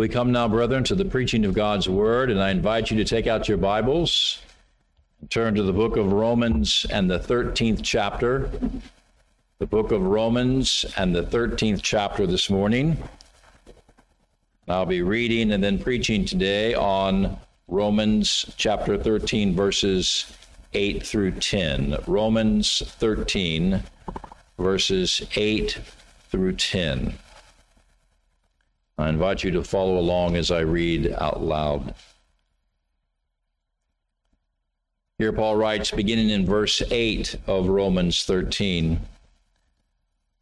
We come now, brethren, to the preaching of God's word, and I invite you to take out your Bibles, turn to the book of Romans and the 13th chapter. The book of Romans and the 13th chapter this morning. I'll be reading and then preaching today on Romans chapter 13, verses 8 through 10. Romans 13, verses 8 through 10. I invite you to follow along as I read out loud. Here, Paul writes, beginning in verse 8 of Romans 13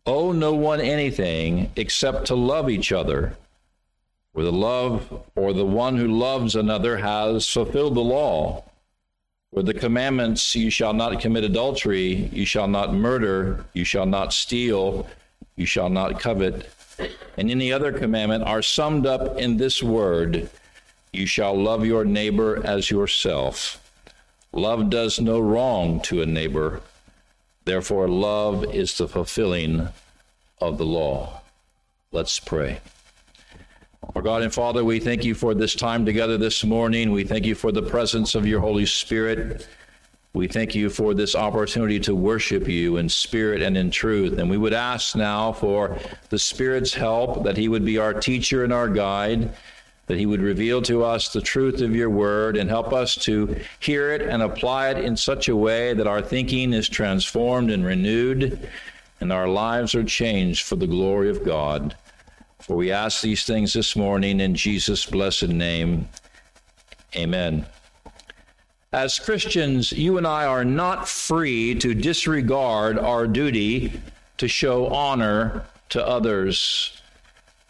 Owe no one anything except to love each other. For the love or the one who loves another has fulfilled the law. For the commandments, you shall not commit adultery, you shall not murder, you shall not steal, you shall not covet and any other commandment are summed up in this word you shall love your neighbor as yourself. Love does no wrong to a neighbor. Therefore, love is the fulfilling of the law. Let's pray. Our God and Father, we thank you for this time together this morning. We thank you for the presence of your Holy Spirit. We thank you for this opportunity to worship you in spirit and in truth. And we would ask now for the Spirit's help, that He would be our teacher and our guide, that He would reveal to us the truth of your word and help us to hear it and apply it in such a way that our thinking is transformed and renewed and our lives are changed for the glory of God. For we ask these things this morning in Jesus' blessed name. Amen. As Christians, you and I are not free to disregard our duty to show honor to others,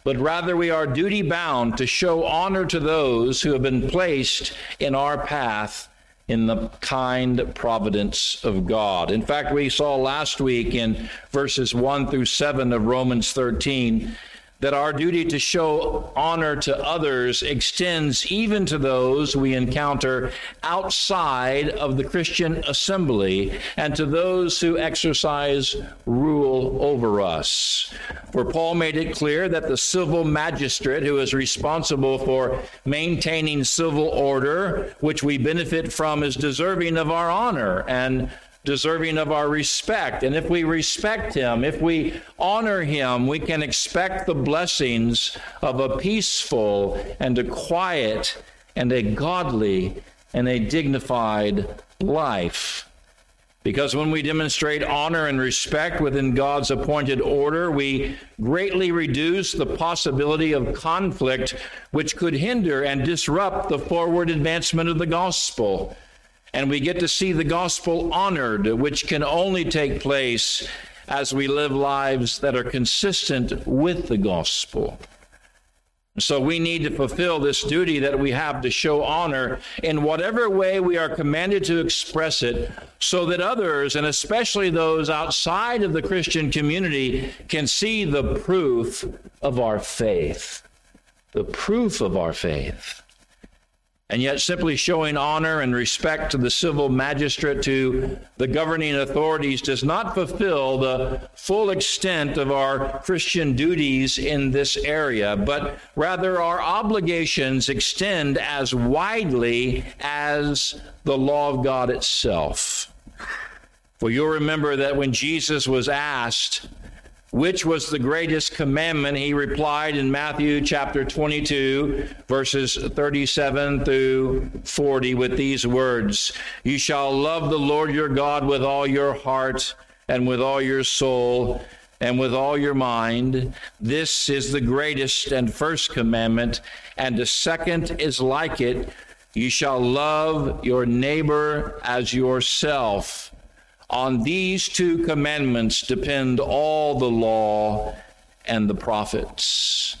but rather we are duty bound to show honor to those who have been placed in our path in the kind providence of God. In fact, we saw last week in verses 1 through 7 of Romans 13 that our duty to show honor to others extends even to those we encounter outside of the Christian assembly and to those who exercise rule over us. For Paul made it clear that the civil magistrate who is responsible for maintaining civil order, which we benefit from, is deserving of our honor and deserving of our respect. And if we respect him, if we honor him, we can expect the blessings of a peaceful and a quiet and a godly and a dignified life. Because when we demonstrate honor and respect within God's appointed order, we greatly reduce the possibility of conflict which could hinder and disrupt the forward advancement of the gospel and we get to see the gospel honored, which can only take place as we live lives that are consistent with the gospel. So we need to fulfill this duty that we have to show honor in whatever way we are commanded to express it so that others, and especially those outside of the Christian community, can see the proof of our faith. The proof of our faith. And yet, simply showing honor and respect to the civil magistrate, to the governing authorities, does not fulfill the full extent of our Christian duties in this area, but rather our obligations extend as widely as the law of God itself. For you'll remember that when Jesus was asked, which was the greatest commandment? He replied in Matthew chapter 22, verses 37 through 40, with these words You shall love the Lord your God with all your heart and with all your soul and with all your mind. This is the greatest and first commandment, and the second is like it. You shall love your neighbor as yourself. On these two commandments depend all the law and the prophets.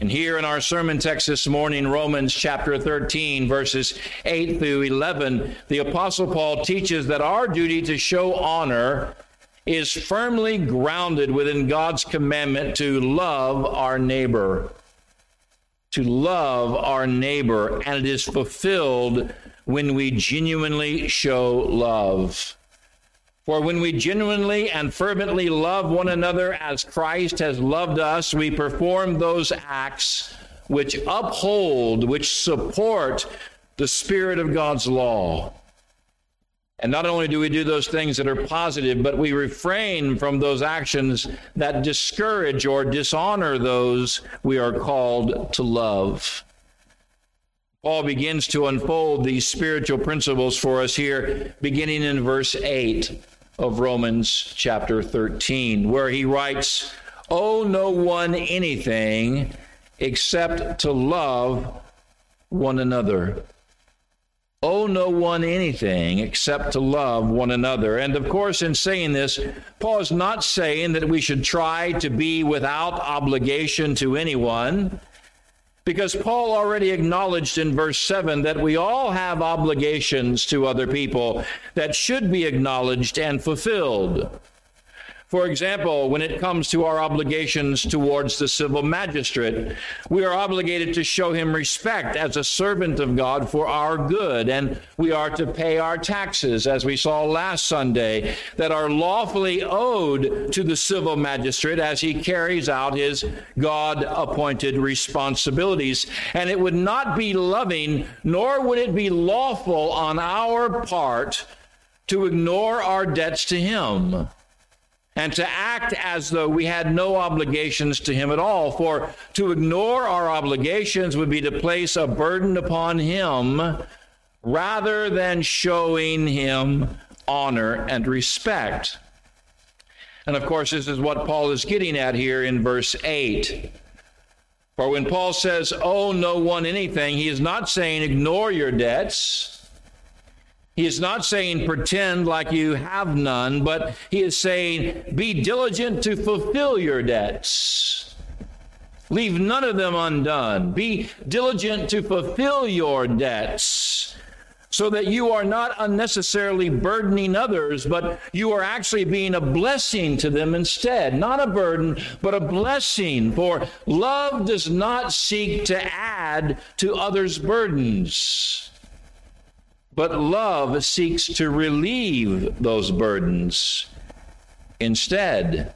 And here in our sermon text this morning, Romans chapter 13, verses 8 through 11, the Apostle Paul teaches that our duty to show honor is firmly grounded within God's commandment to love our neighbor. To love our neighbor, and it is fulfilled when we genuinely show love. For when we genuinely and fervently love one another as Christ has loved us, we perform those acts which uphold, which support the Spirit of God's law. And not only do we do those things that are positive, but we refrain from those actions that discourage or dishonor those we are called to love. Paul begins to unfold these spiritual principles for us here, beginning in verse 8 of Romans chapter 13, where he writes, Owe no one anything except to love one another. Owe no one anything except to love one another. And of course, in saying this, Paul is not saying that we should try to be without obligation to anyone, because Paul already acknowledged in verse 7 that we all have obligations to other people that should be acknowledged and fulfilled. For example, when it comes to our obligations towards the civil magistrate, we are obligated to show him respect as a servant of God for our good, and we are to pay our taxes, as we saw last Sunday, that are lawfully owed to the civil magistrate as he carries out his God appointed responsibilities. And it would not be loving, nor would it be lawful on our part to ignore our debts to him and to act as though we had no obligations to him at all. For to ignore our obligations would be to place a burden upon him rather than showing him honor and respect. And of course, this is what Paul is getting at here in verse 8. For when Paul says, owe no one anything, he is not saying ignore your debts. He is not saying pretend like you have none, but he is saying be diligent to fulfill your debts. Leave none of them undone. Be diligent to fulfill your debts so that you are not unnecessarily burdening others, but you are actually being a blessing to them instead. Not a burden, but a blessing. For love does not seek to add to others' burdens but love seeks to relieve those burdens instead.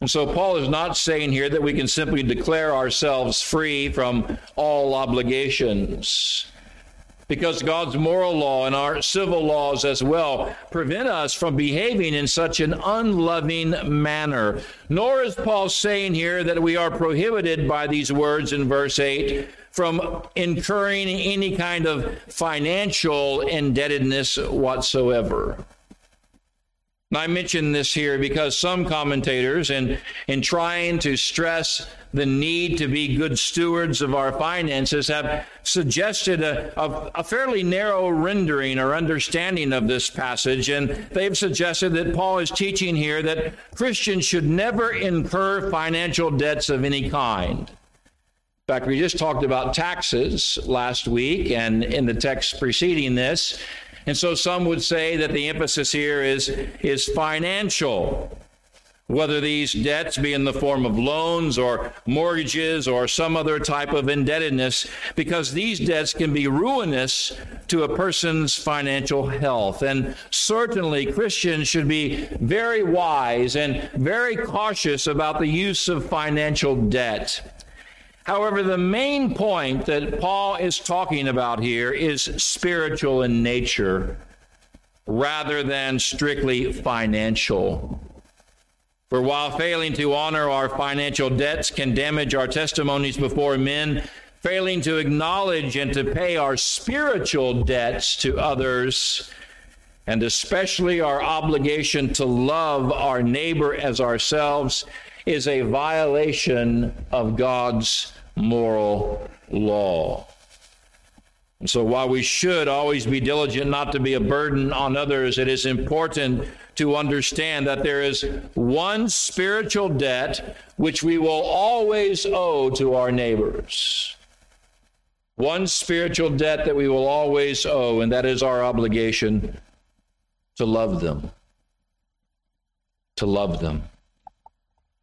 And so Paul is not saying here that we can simply declare ourselves free from all obligations. Because God's moral law and our civil laws as well prevent us from behaving in such an unloving manner. Nor is Paul saying here that we are prohibited by these words in verse 8 from incurring any kind of financial indebtedness whatsoever. I mention this here because some commentators, in, in trying to stress the need to be good stewards of our finances, have suggested a, a, a, fairly narrow rendering or understanding of this passage. And they've suggested that Paul is teaching here that Christians should never incur financial debts of any kind. Fact, we just talked about taxes last week and in the text preceding this. And so some would say that the emphasis here is, is financial, whether these debts be in the form of loans or mortgages or some other type of indebtedness, because these debts can be ruinous to a person's financial health. And certainly Christians should be very wise and very cautious about the use of financial debt. However, the main point that Paul is talking about here is spiritual in nature rather than strictly financial. For while failing to honor our financial debts can damage our testimonies before men, failing to acknowledge and to pay our spiritual debts to others, and especially our obligation to love our neighbor as ourselves, is a violation of God's moral law. And so, while we should always be diligent not to be a burden on others, it is important to understand that there is one spiritual debt which we will always owe to our neighbors. One spiritual debt that we will always owe, and that is our obligation to love them. To love them.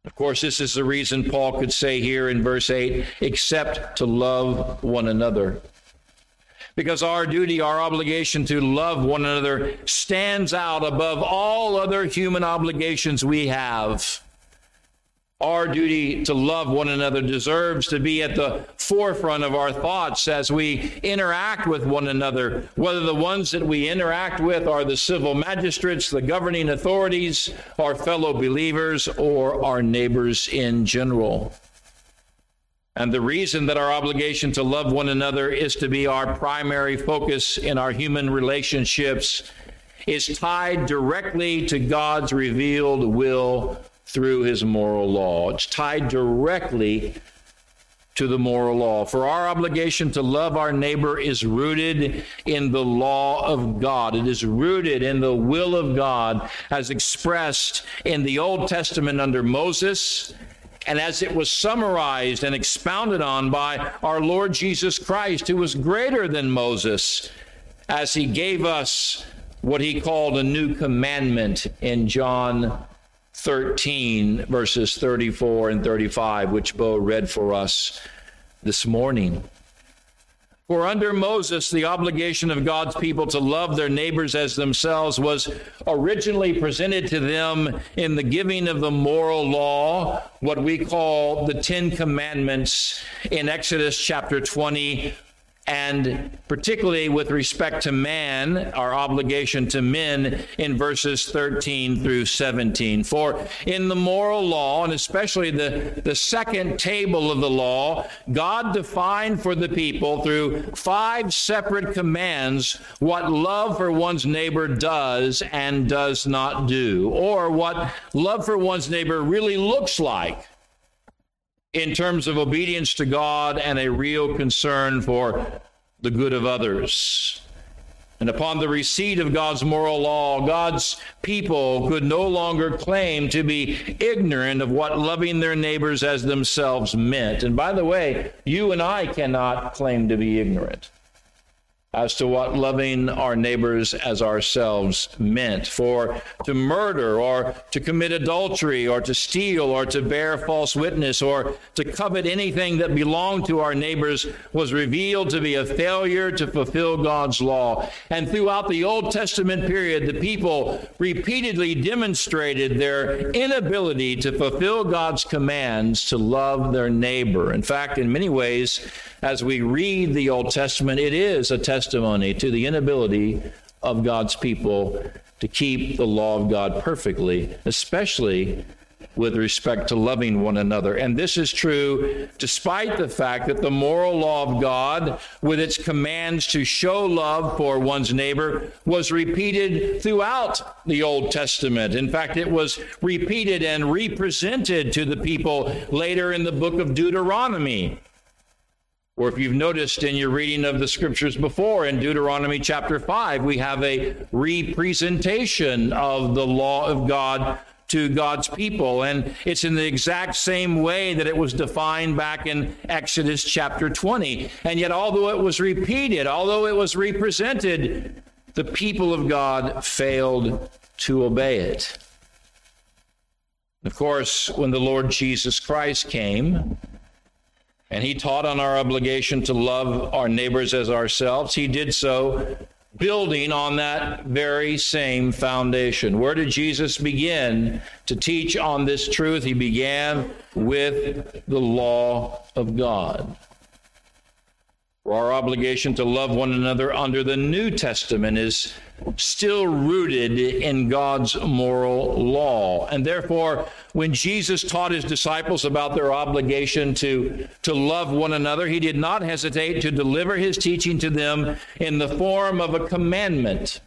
Of course, this is the reason Paul could say here in verse 8, except to love one another. Because our duty, our obligation to love one another stands out above all other human obligations we have. Our duty to love one another deserves to be at the forefront of our thoughts as we interact with one another, whether the ones that we interact with are the civil magistrates, the governing authorities, our fellow believers, or our neighbors in general. And the reason that our obligation to love one another is to be our primary focus in our human relationships is tied directly to God's revealed will through his moral law. It's tied directly to the moral law. For our obligation to love our neighbor is rooted in the law of God. It is rooted in the will of God as expressed in the Old Testament under Moses and as it was summarized and expounded on by our Lord Jesus Christ, who was greater than Moses, as he gave us what he called a new commandment in John 13, verses 34 and 35, which Bo read for us this morning. For under Moses, the obligation of God's people to love their neighbors as themselves was originally presented to them in the giving of the moral law, what we call the Ten Commandments in Exodus chapter 20, and particularly with respect to man, our obligation to men in verses 13 through 17. For in the moral law, and especially the, the second table of the law, God defined for the people through five separate commands what love for one's neighbor does and does not do, or what love for one's neighbor really looks like in terms of obedience to God and a real concern for the good of others. And upon the receipt of God's moral law, God's people could no longer claim to be ignorant of what loving their neighbors as themselves meant. And by the way, you and I cannot claim to be ignorant as to what loving our neighbors as ourselves meant. For to murder or to commit adultery or to steal or to bear false witness or to covet anything that belonged to our neighbors was revealed to be a failure to fulfill God's law. And throughout the Old Testament period, the people repeatedly demonstrated their inability to fulfill God's commands to love their neighbor. In fact, in many ways, as we read the Old Testament, it is a testimony to the inability of God's people to keep the law of God perfectly, especially with respect to loving one another. And this is true despite the fact that the moral law of God, with its commands to show love for one's neighbor, was repeated throughout the Old Testament. In fact, it was repeated and represented to the people later in the book of Deuteronomy. Or if you've noticed in your reading of the scriptures before in Deuteronomy chapter 5, we have a representation of the law of God to God's people. And it's in the exact same way that it was defined back in Exodus chapter 20. And yet, although it was repeated, although it was represented, the people of God failed to obey it. Of course, when the Lord Jesus Christ came, and he taught on our obligation to love our neighbors as ourselves. He did so building on that very same foundation. Where did Jesus begin to teach on this truth? He began with the law of God. For Our obligation to love one another under the New Testament is still rooted in God's moral law. And therefore, when Jesus taught his disciples about their obligation to, to love one another, he did not hesitate to deliver his teaching to them in the form of a commandment.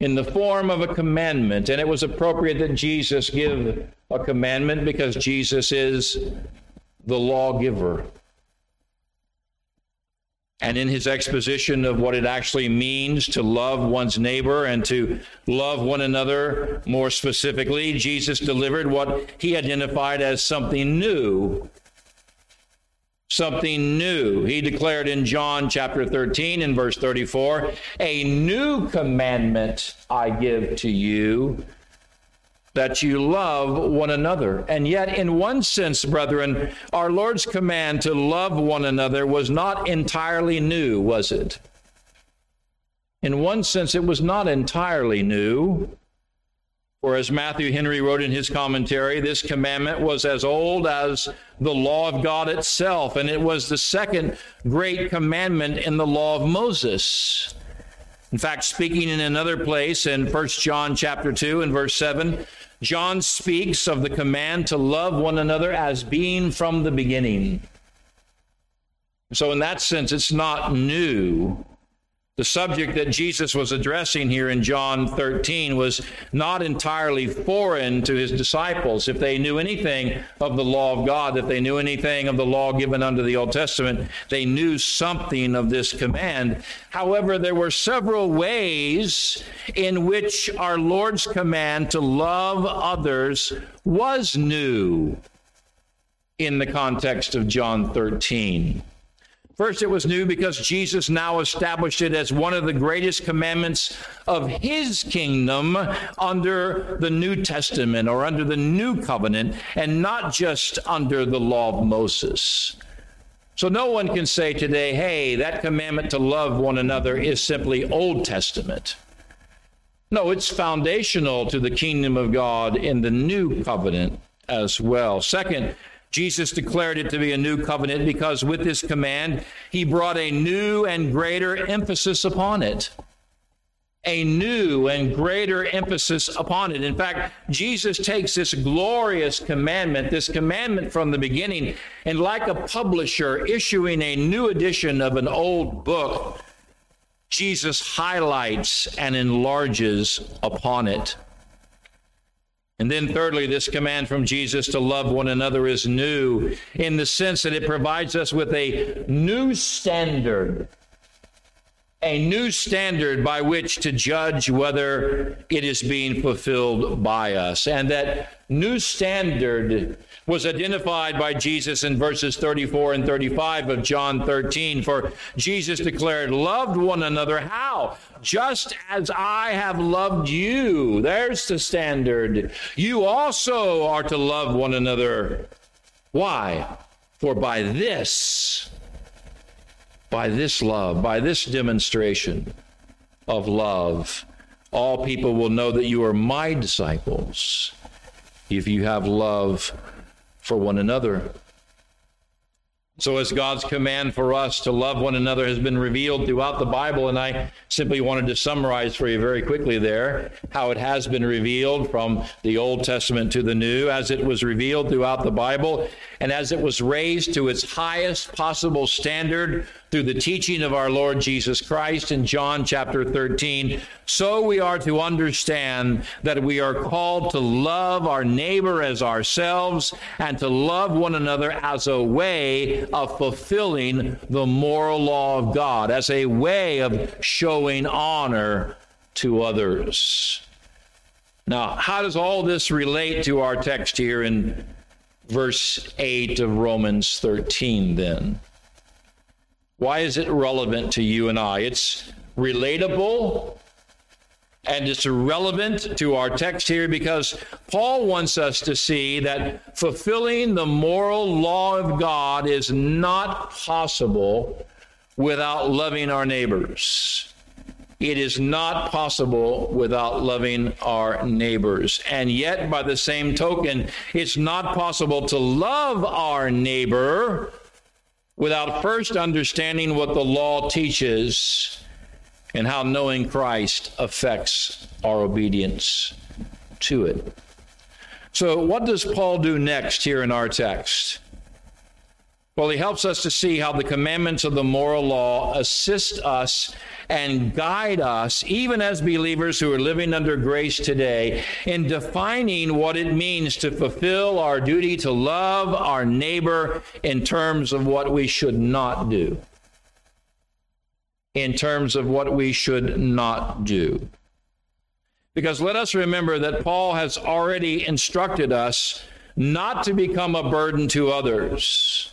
In the form of a commandment. And it was appropriate that Jesus give a commandment because Jesus is the lawgiver and in his exposition of what it actually means to love one's neighbor and to love one another more specifically, Jesus delivered what he identified as something new. Something new. He declared in John chapter 13 and verse 34 A new commandment I give to you that you love one another. And yet, in one sense, brethren, our Lord's command to love one another was not entirely new, was it? In one sense, it was not entirely new. For as Matthew Henry wrote in his commentary, this commandment was as old as the law of God itself, and it was the second great commandment in the law of Moses. In fact, speaking in another place in 1 John chapter 2 and verse 7, John speaks of the command to love one another as being from the beginning. So, in that sense, it's not new. The subject that Jesus was addressing here in John 13 was not entirely foreign to his disciples. If they knew anything of the law of God, if they knew anything of the law given under the Old Testament, they knew something of this command. However, there were several ways in which our Lord's command to love others was new in the context of John 13. First, it was new because Jesus now established it as one of the greatest commandments of his kingdom under the New Testament or under the New Covenant, and not just under the law of Moses. So, no one can say today, hey, that commandment to love one another is simply Old Testament. No, it's foundational to the kingdom of God in the New Covenant as well. Second, Jesus declared it to be a new covenant because with this command, he brought a new and greater emphasis upon it. A new and greater emphasis upon it. In fact, Jesus takes this glorious commandment, this commandment from the beginning, and like a publisher issuing a new edition of an old book, Jesus highlights and enlarges upon it. And then, thirdly, this command from Jesus to love one another is new in the sense that it provides us with a new standard, a new standard by which to judge whether it is being fulfilled by us. And that new standard was identified by Jesus in verses 34 and 35 of John 13. For Jesus declared, Loved one another. How? Just as I have loved you. There's the standard. You also are to love one another. Why? For by this, by this love, by this demonstration of love, all people will know that you are my disciples if you have love for one another. So, as God's command for us to love one another has been revealed throughout the Bible, and I simply wanted to summarize for you very quickly there how it has been revealed from the Old Testament to the New, as it was revealed throughout the Bible, and as it was raised to its highest possible standard through the teaching of our Lord Jesus Christ in John chapter 13. So we are to understand that we are called to love our neighbor as ourselves and to love one another as a way of fulfilling the moral law of God, as a way of showing honor to others. Now, how does all this relate to our text here in verse 8 of Romans 13 then? Why is it relevant to you and I? It's relatable and it's relevant to our text here because Paul wants us to see that fulfilling the moral law of God is not possible without loving our neighbors. It is not possible without loving our neighbors. And yet, by the same token, it's not possible to love our neighbor without first understanding what the law teaches and how knowing Christ affects our obedience to it. So, what does Paul do next here in our text? Well, he helps us to see how the commandments of the moral law assist us and guide us, even as believers who are living under grace today, in defining what it means to fulfill our duty to love our neighbor in terms of what we should not do in terms of what we should not do. Because let us remember that Paul has already instructed us not to become a burden to others.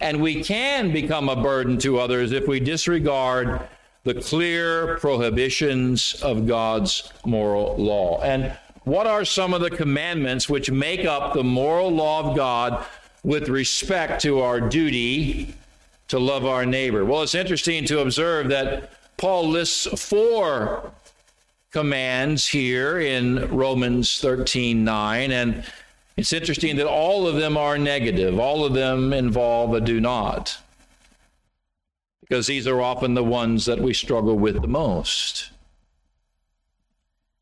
And we can become a burden to others if we disregard the clear prohibitions of God's moral law. And what are some of the commandments which make up the moral law of God with respect to our duty to love our neighbor. Well, it's interesting to observe that Paul lists four commands here in Romans 13 9. And it's interesting that all of them are negative, all of them involve a do not, because these are often the ones that we struggle with the most.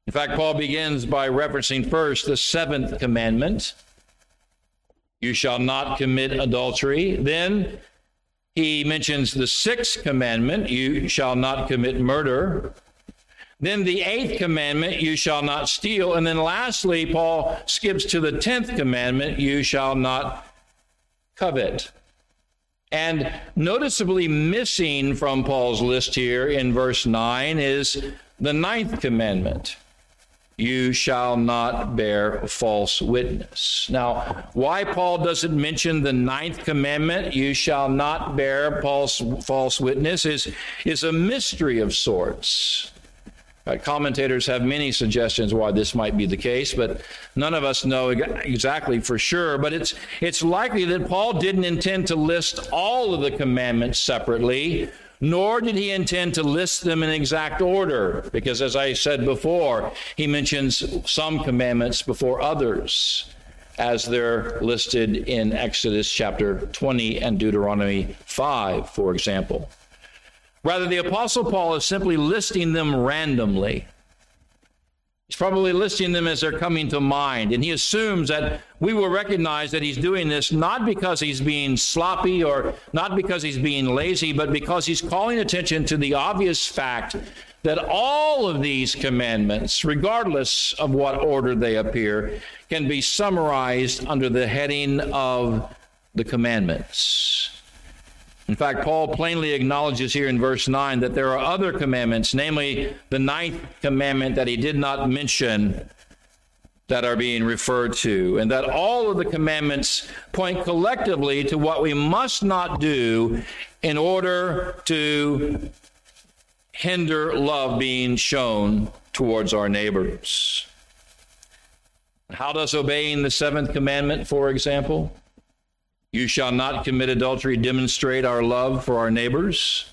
In fact, Paul begins by referencing first the seventh commandment you shall not commit adultery. Then he mentions the sixth commandment you shall not commit murder. Then the eighth commandment, you shall not steal. And then lastly, Paul skips to the tenth commandment, you shall not covet. And noticeably missing from Paul's list here in verse 9 is the ninth commandment you shall not bear false witness. Now, why Paul doesn't mention the ninth commandment, you shall not bear false, false witness, is, is a mystery of sorts. Uh, commentators have many suggestions why this might be the case, but none of us know exactly for sure. But it's, it's likely that Paul didn't intend to list all of the commandments separately, nor did he intend to list them in exact order, because as I said before, he mentions some commandments before others, as they're listed in Exodus chapter 20 and Deuteronomy 5, for example. Rather, the Apostle Paul is simply listing them randomly. He's probably listing them as they're coming to mind. And he assumes that we will recognize that he's doing this not because he's being sloppy or not because he's being lazy, but because he's calling attention to the obvious fact that all of these commandments, regardless of what order they appear, can be summarized under the heading of the commandments. In fact, Paul plainly acknowledges here in verse 9 that there are other commandments, namely the ninth commandment that he did not mention, that are being referred to, and that all of the commandments point collectively to what we must not do in order to hinder love being shown towards our neighbors. How does obeying the seventh commandment, for example? You shall not commit adultery, demonstrate our love for our neighbors.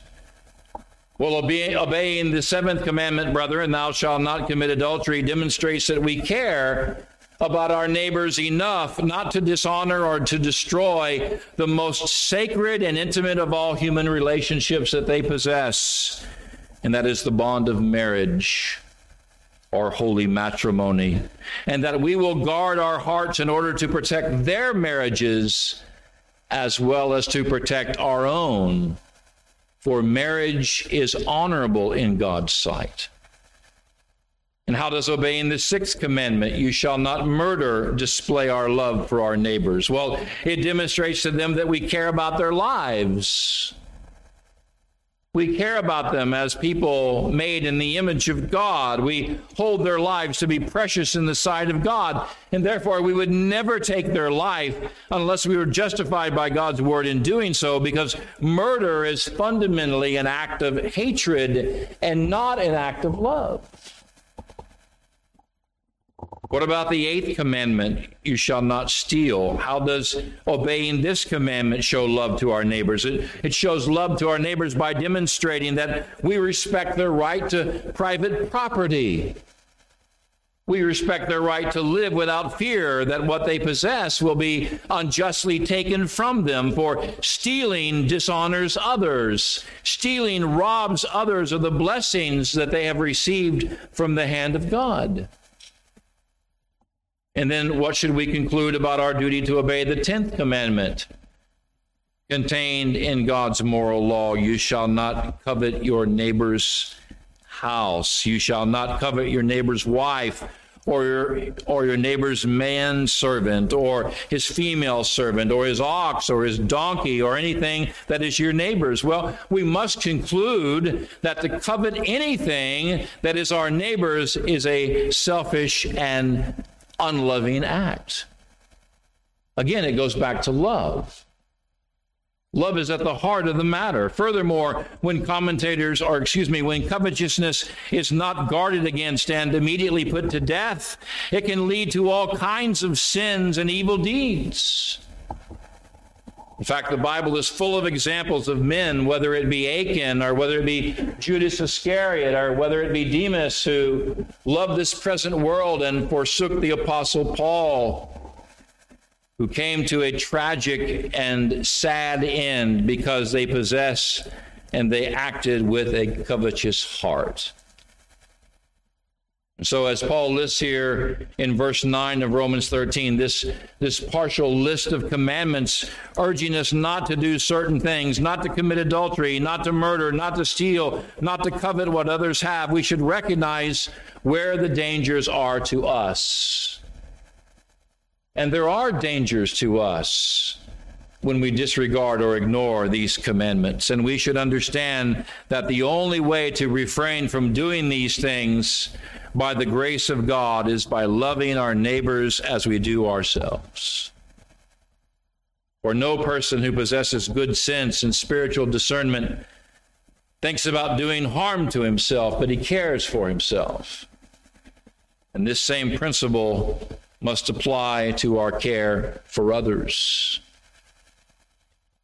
Well, obey, obeying the seventh commandment, brethren, thou shalt not commit adultery, demonstrates that we care about our neighbors enough not to dishonor or to destroy the most sacred and intimate of all human relationships that they possess, and that is the bond of marriage or holy matrimony, and that we will guard our hearts in order to protect their marriages as well as to protect our own. For marriage is honorable in God's sight. And how does obeying the sixth commandment, you shall not murder, display our love for our neighbors? Well, it demonstrates to them that we care about their lives. We care about them as people made in the image of God. We hold their lives to be precious in the sight of God. And therefore, we would never take their life unless we were justified by God's word in doing so, because murder is fundamentally an act of hatred and not an act of love. What about the eighth commandment? You shall not steal. How does obeying this commandment show love to our neighbors? It, it shows love to our neighbors by demonstrating that we respect their right to private property. We respect their right to live without fear that what they possess will be unjustly taken from them, for stealing dishonors others. Stealing robs others of the blessings that they have received from the hand of God. And then what should we conclude about our duty to obey the 10th commandment contained in God's moral law? You shall not covet your neighbor's house. You shall not covet your neighbor's wife or your or your neighbor's man servant or his female servant or his ox or his donkey or anything that is your neighbor's well we must conclude that to covet anything that is our neighbor's is a selfish and unloving act. Again, it goes back to love. Love is at the heart of the matter. Furthermore, when commentators, or excuse me, when covetousness is not guarded against and immediately put to death, it can lead to all kinds of sins and evil deeds. In fact, the Bible is full of examples of men, whether it be Achan or whether it be Judas Iscariot or whether it be Demas, who loved this present world and forsook the Apostle Paul, who came to a tragic and sad end because they possess and they acted with a covetous heart. So, as Paul lists here in verse 9 of Romans 13, this, this partial list of commandments urging us not to do certain things, not to commit adultery, not to murder, not to steal, not to covet what others have, we should recognize where the dangers are to us. And there are dangers to us when we disregard or ignore these commandments. And we should understand that the only way to refrain from doing these things by the grace of God is by loving our neighbors as we do ourselves. For no person who possesses good sense and spiritual discernment thinks about doing harm to himself, but he cares for himself. And this same principle must apply to our care for others.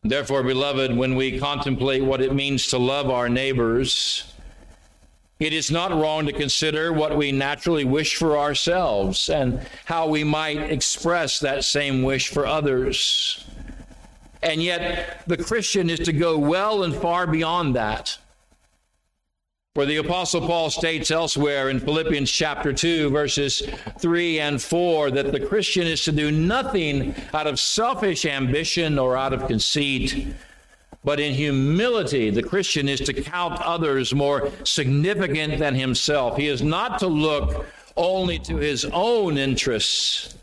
Therefore, beloved, when we contemplate what it means to love our neighbors, it is not wrong to consider what we naturally wish for ourselves and how we might express that same wish for others. And yet, the Christian is to go well and far beyond that. For the Apostle Paul states elsewhere in Philippians chapter 2, verses 3 and 4, that the Christian is to do nothing out of selfish ambition or out of conceit but in humility, the Christian is to count others more significant than himself. He is not to look only to his own interests,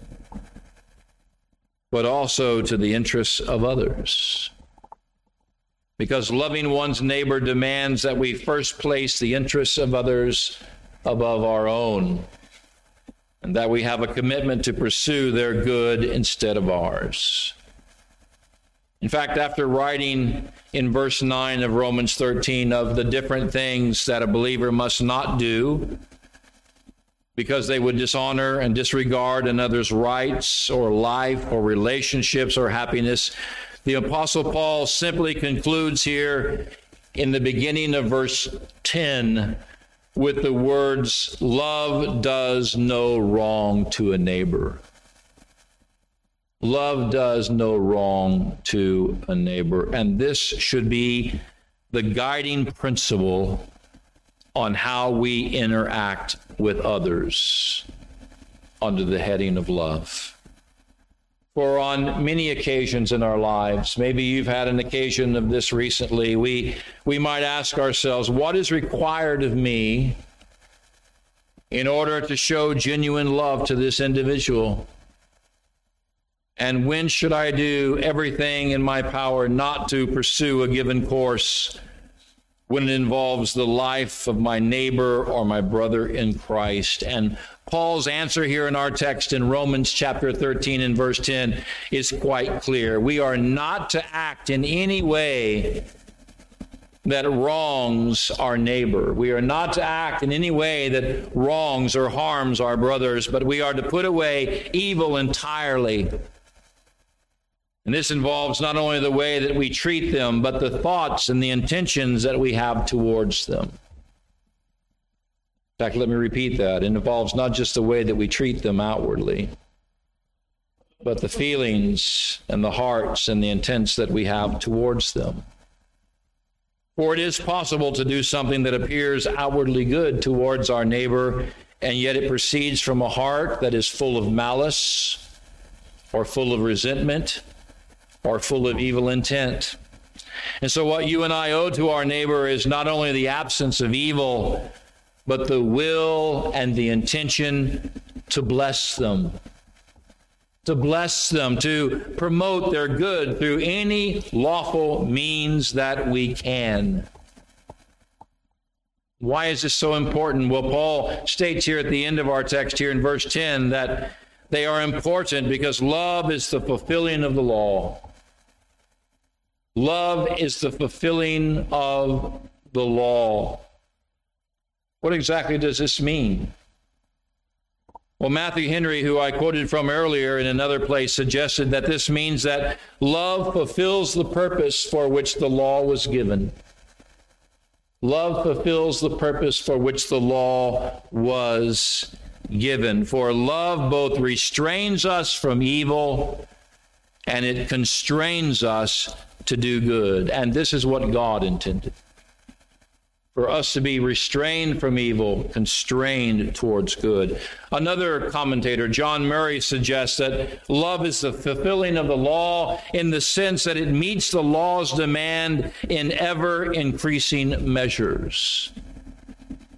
but also to the interests of others. Because loving one's neighbor demands that we first place the interests of others above our own, and that we have a commitment to pursue their good instead of ours. In fact, after writing in verse 9 of Romans 13 of the different things that a believer must not do because they would dishonor and disregard another's rights or life or relationships or happiness, the Apostle Paul simply concludes here in the beginning of verse 10 with the words, Love does no wrong to a neighbor. Love does no wrong to a neighbor. And this should be the guiding principle on how we interact with others under the heading of love. For on many occasions in our lives, maybe you've had an occasion of this recently, we, we might ask ourselves, what is required of me in order to show genuine love to this individual? And when should I do everything in my power not to pursue a given course when it involves the life of my neighbor or my brother in Christ? And Paul's answer here in our text in Romans chapter 13 and verse 10 is quite clear. We are not to act in any way that wrongs our neighbor. We are not to act in any way that wrongs or harms our brothers, but we are to put away evil entirely and this involves not only the way that we treat them, but the thoughts and the intentions that we have towards them. In fact, let me repeat that. It involves not just the way that we treat them outwardly, but the feelings and the hearts and the intents that we have towards them. For it is possible to do something that appears outwardly good towards our neighbor, and yet it proceeds from a heart that is full of malice or full of resentment are full of evil intent. And so, what you and I owe to our neighbor is not only the absence of evil, but the will and the intention to bless them. To bless them, to promote their good through any lawful means that we can. Why is this so important? Well, Paul states here at the end of our text, here in verse 10, that they are important because love is the fulfilling of the law. Love is the fulfilling of the law. What exactly does this mean? Well, Matthew Henry, who I quoted from earlier in another place, suggested that this means that love fulfills the purpose for which the law was given. Love fulfills the purpose for which the law was given. For love both restrains us from evil and it constrains us to do good. And this is what God intended for us to be restrained from evil, constrained towards good. Another commentator, John Murray, suggests that love is the fulfilling of the law in the sense that it meets the law's demand in ever increasing measures.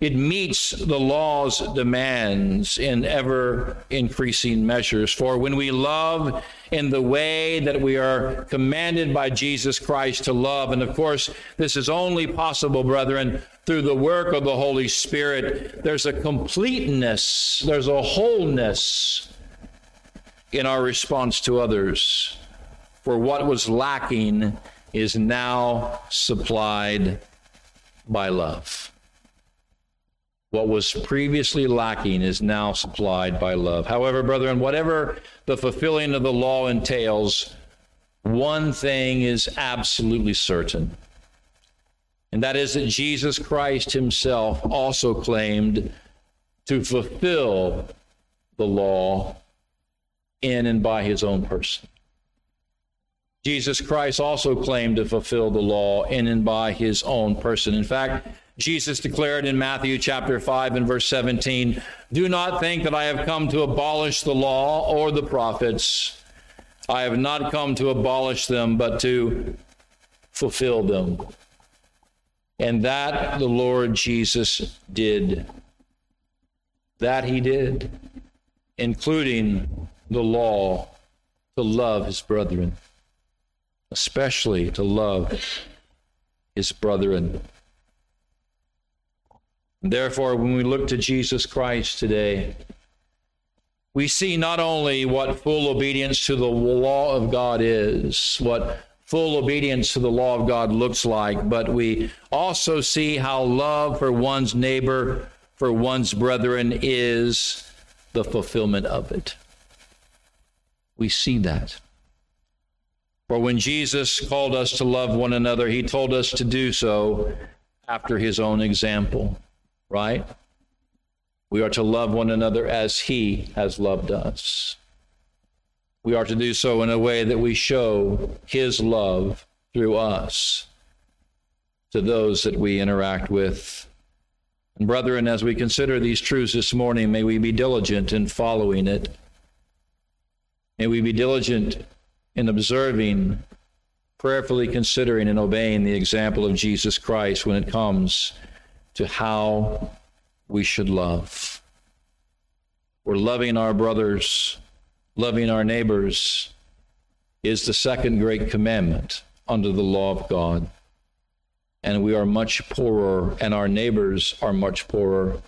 It meets the law's demands in ever increasing measures. For when we love in the way that we are commanded by Jesus Christ to love, and of course, this is only possible, brethren, through the work of the Holy Spirit, there's a completeness, there's a wholeness in our response to others. For what was lacking is now supplied by love. What was previously lacking is now supplied by love. However, brethren, whatever the fulfilling of the law entails, one thing is absolutely certain. And that is that Jesus Christ himself also claimed to fulfill the law in and by his own person. Jesus Christ also claimed to fulfill the law in and by his own person. In fact, Jesus declared in Matthew chapter 5 and verse 17, Do not think that I have come to abolish the law or the prophets. I have not come to abolish them, but to fulfill them. And that the Lord Jesus did. That he did, including the law to love his brethren, especially to love his brethren. Therefore, when we look to Jesus Christ today, we see not only what full obedience to the law of God is, what full obedience to the law of God looks like, but we also see how love for one's neighbor, for one's brethren, is the fulfillment of it. We see that. For when Jesus called us to love one another, he told us to do so after his own example right? We are to love one another as He has loved us. We are to do so in a way that we show His love through us to those that we interact with. And brethren, as we consider these truths this morning, may we be diligent in following it. May we be diligent in observing, prayerfully considering, and obeying the example of Jesus Christ when it comes to how we should love. We're loving our brothers, loving our neighbors is the second great commandment under the law of God. And we are much poorer, and our neighbors are much poorer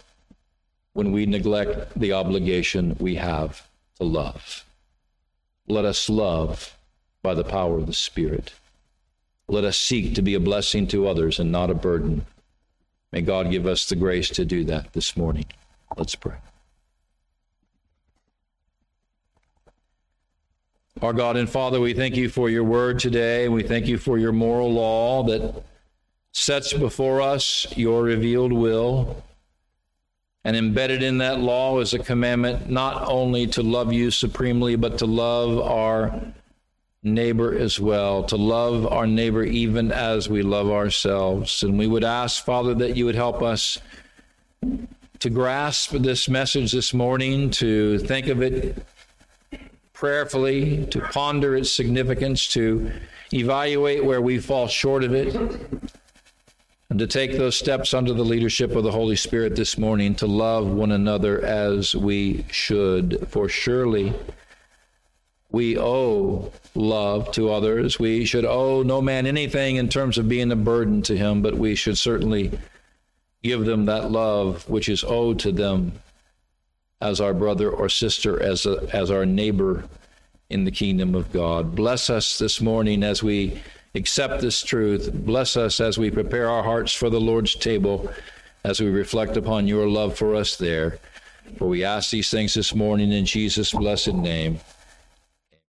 when we neglect the obligation we have to love. Let us love by the power of the Spirit. Let us seek to be a blessing to others and not a burden. May God give us the grace to do that this morning. Let's pray. Our God and Father, we thank you for your word today. We thank you for your moral law that sets before us your revealed will. And embedded in that law is a commandment not only to love you supremely, but to love our neighbor as well, to love our neighbor even as we love ourselves. And we would ask, Father, that you would help us to grasp this message this morning, to think of it prayerfully, to ponder its significance, to evaluate where we fall short of it, and to take those steps under the leadership of the Holy Spirit this morning to love one another as we should. For surely, we owe love to others. We should owe no man anything in terms of being a burden to him, but we should certainly give them that love which is owed to them as our brother or sister, as, a, as our neighbor in the kingdom of God. Bless us this morning as we accept this truth. Bless us as we prepare our hearts for the Lord's table, as we reflect upon your love for us there. For we ask these things this morning in Jesus' blessed name.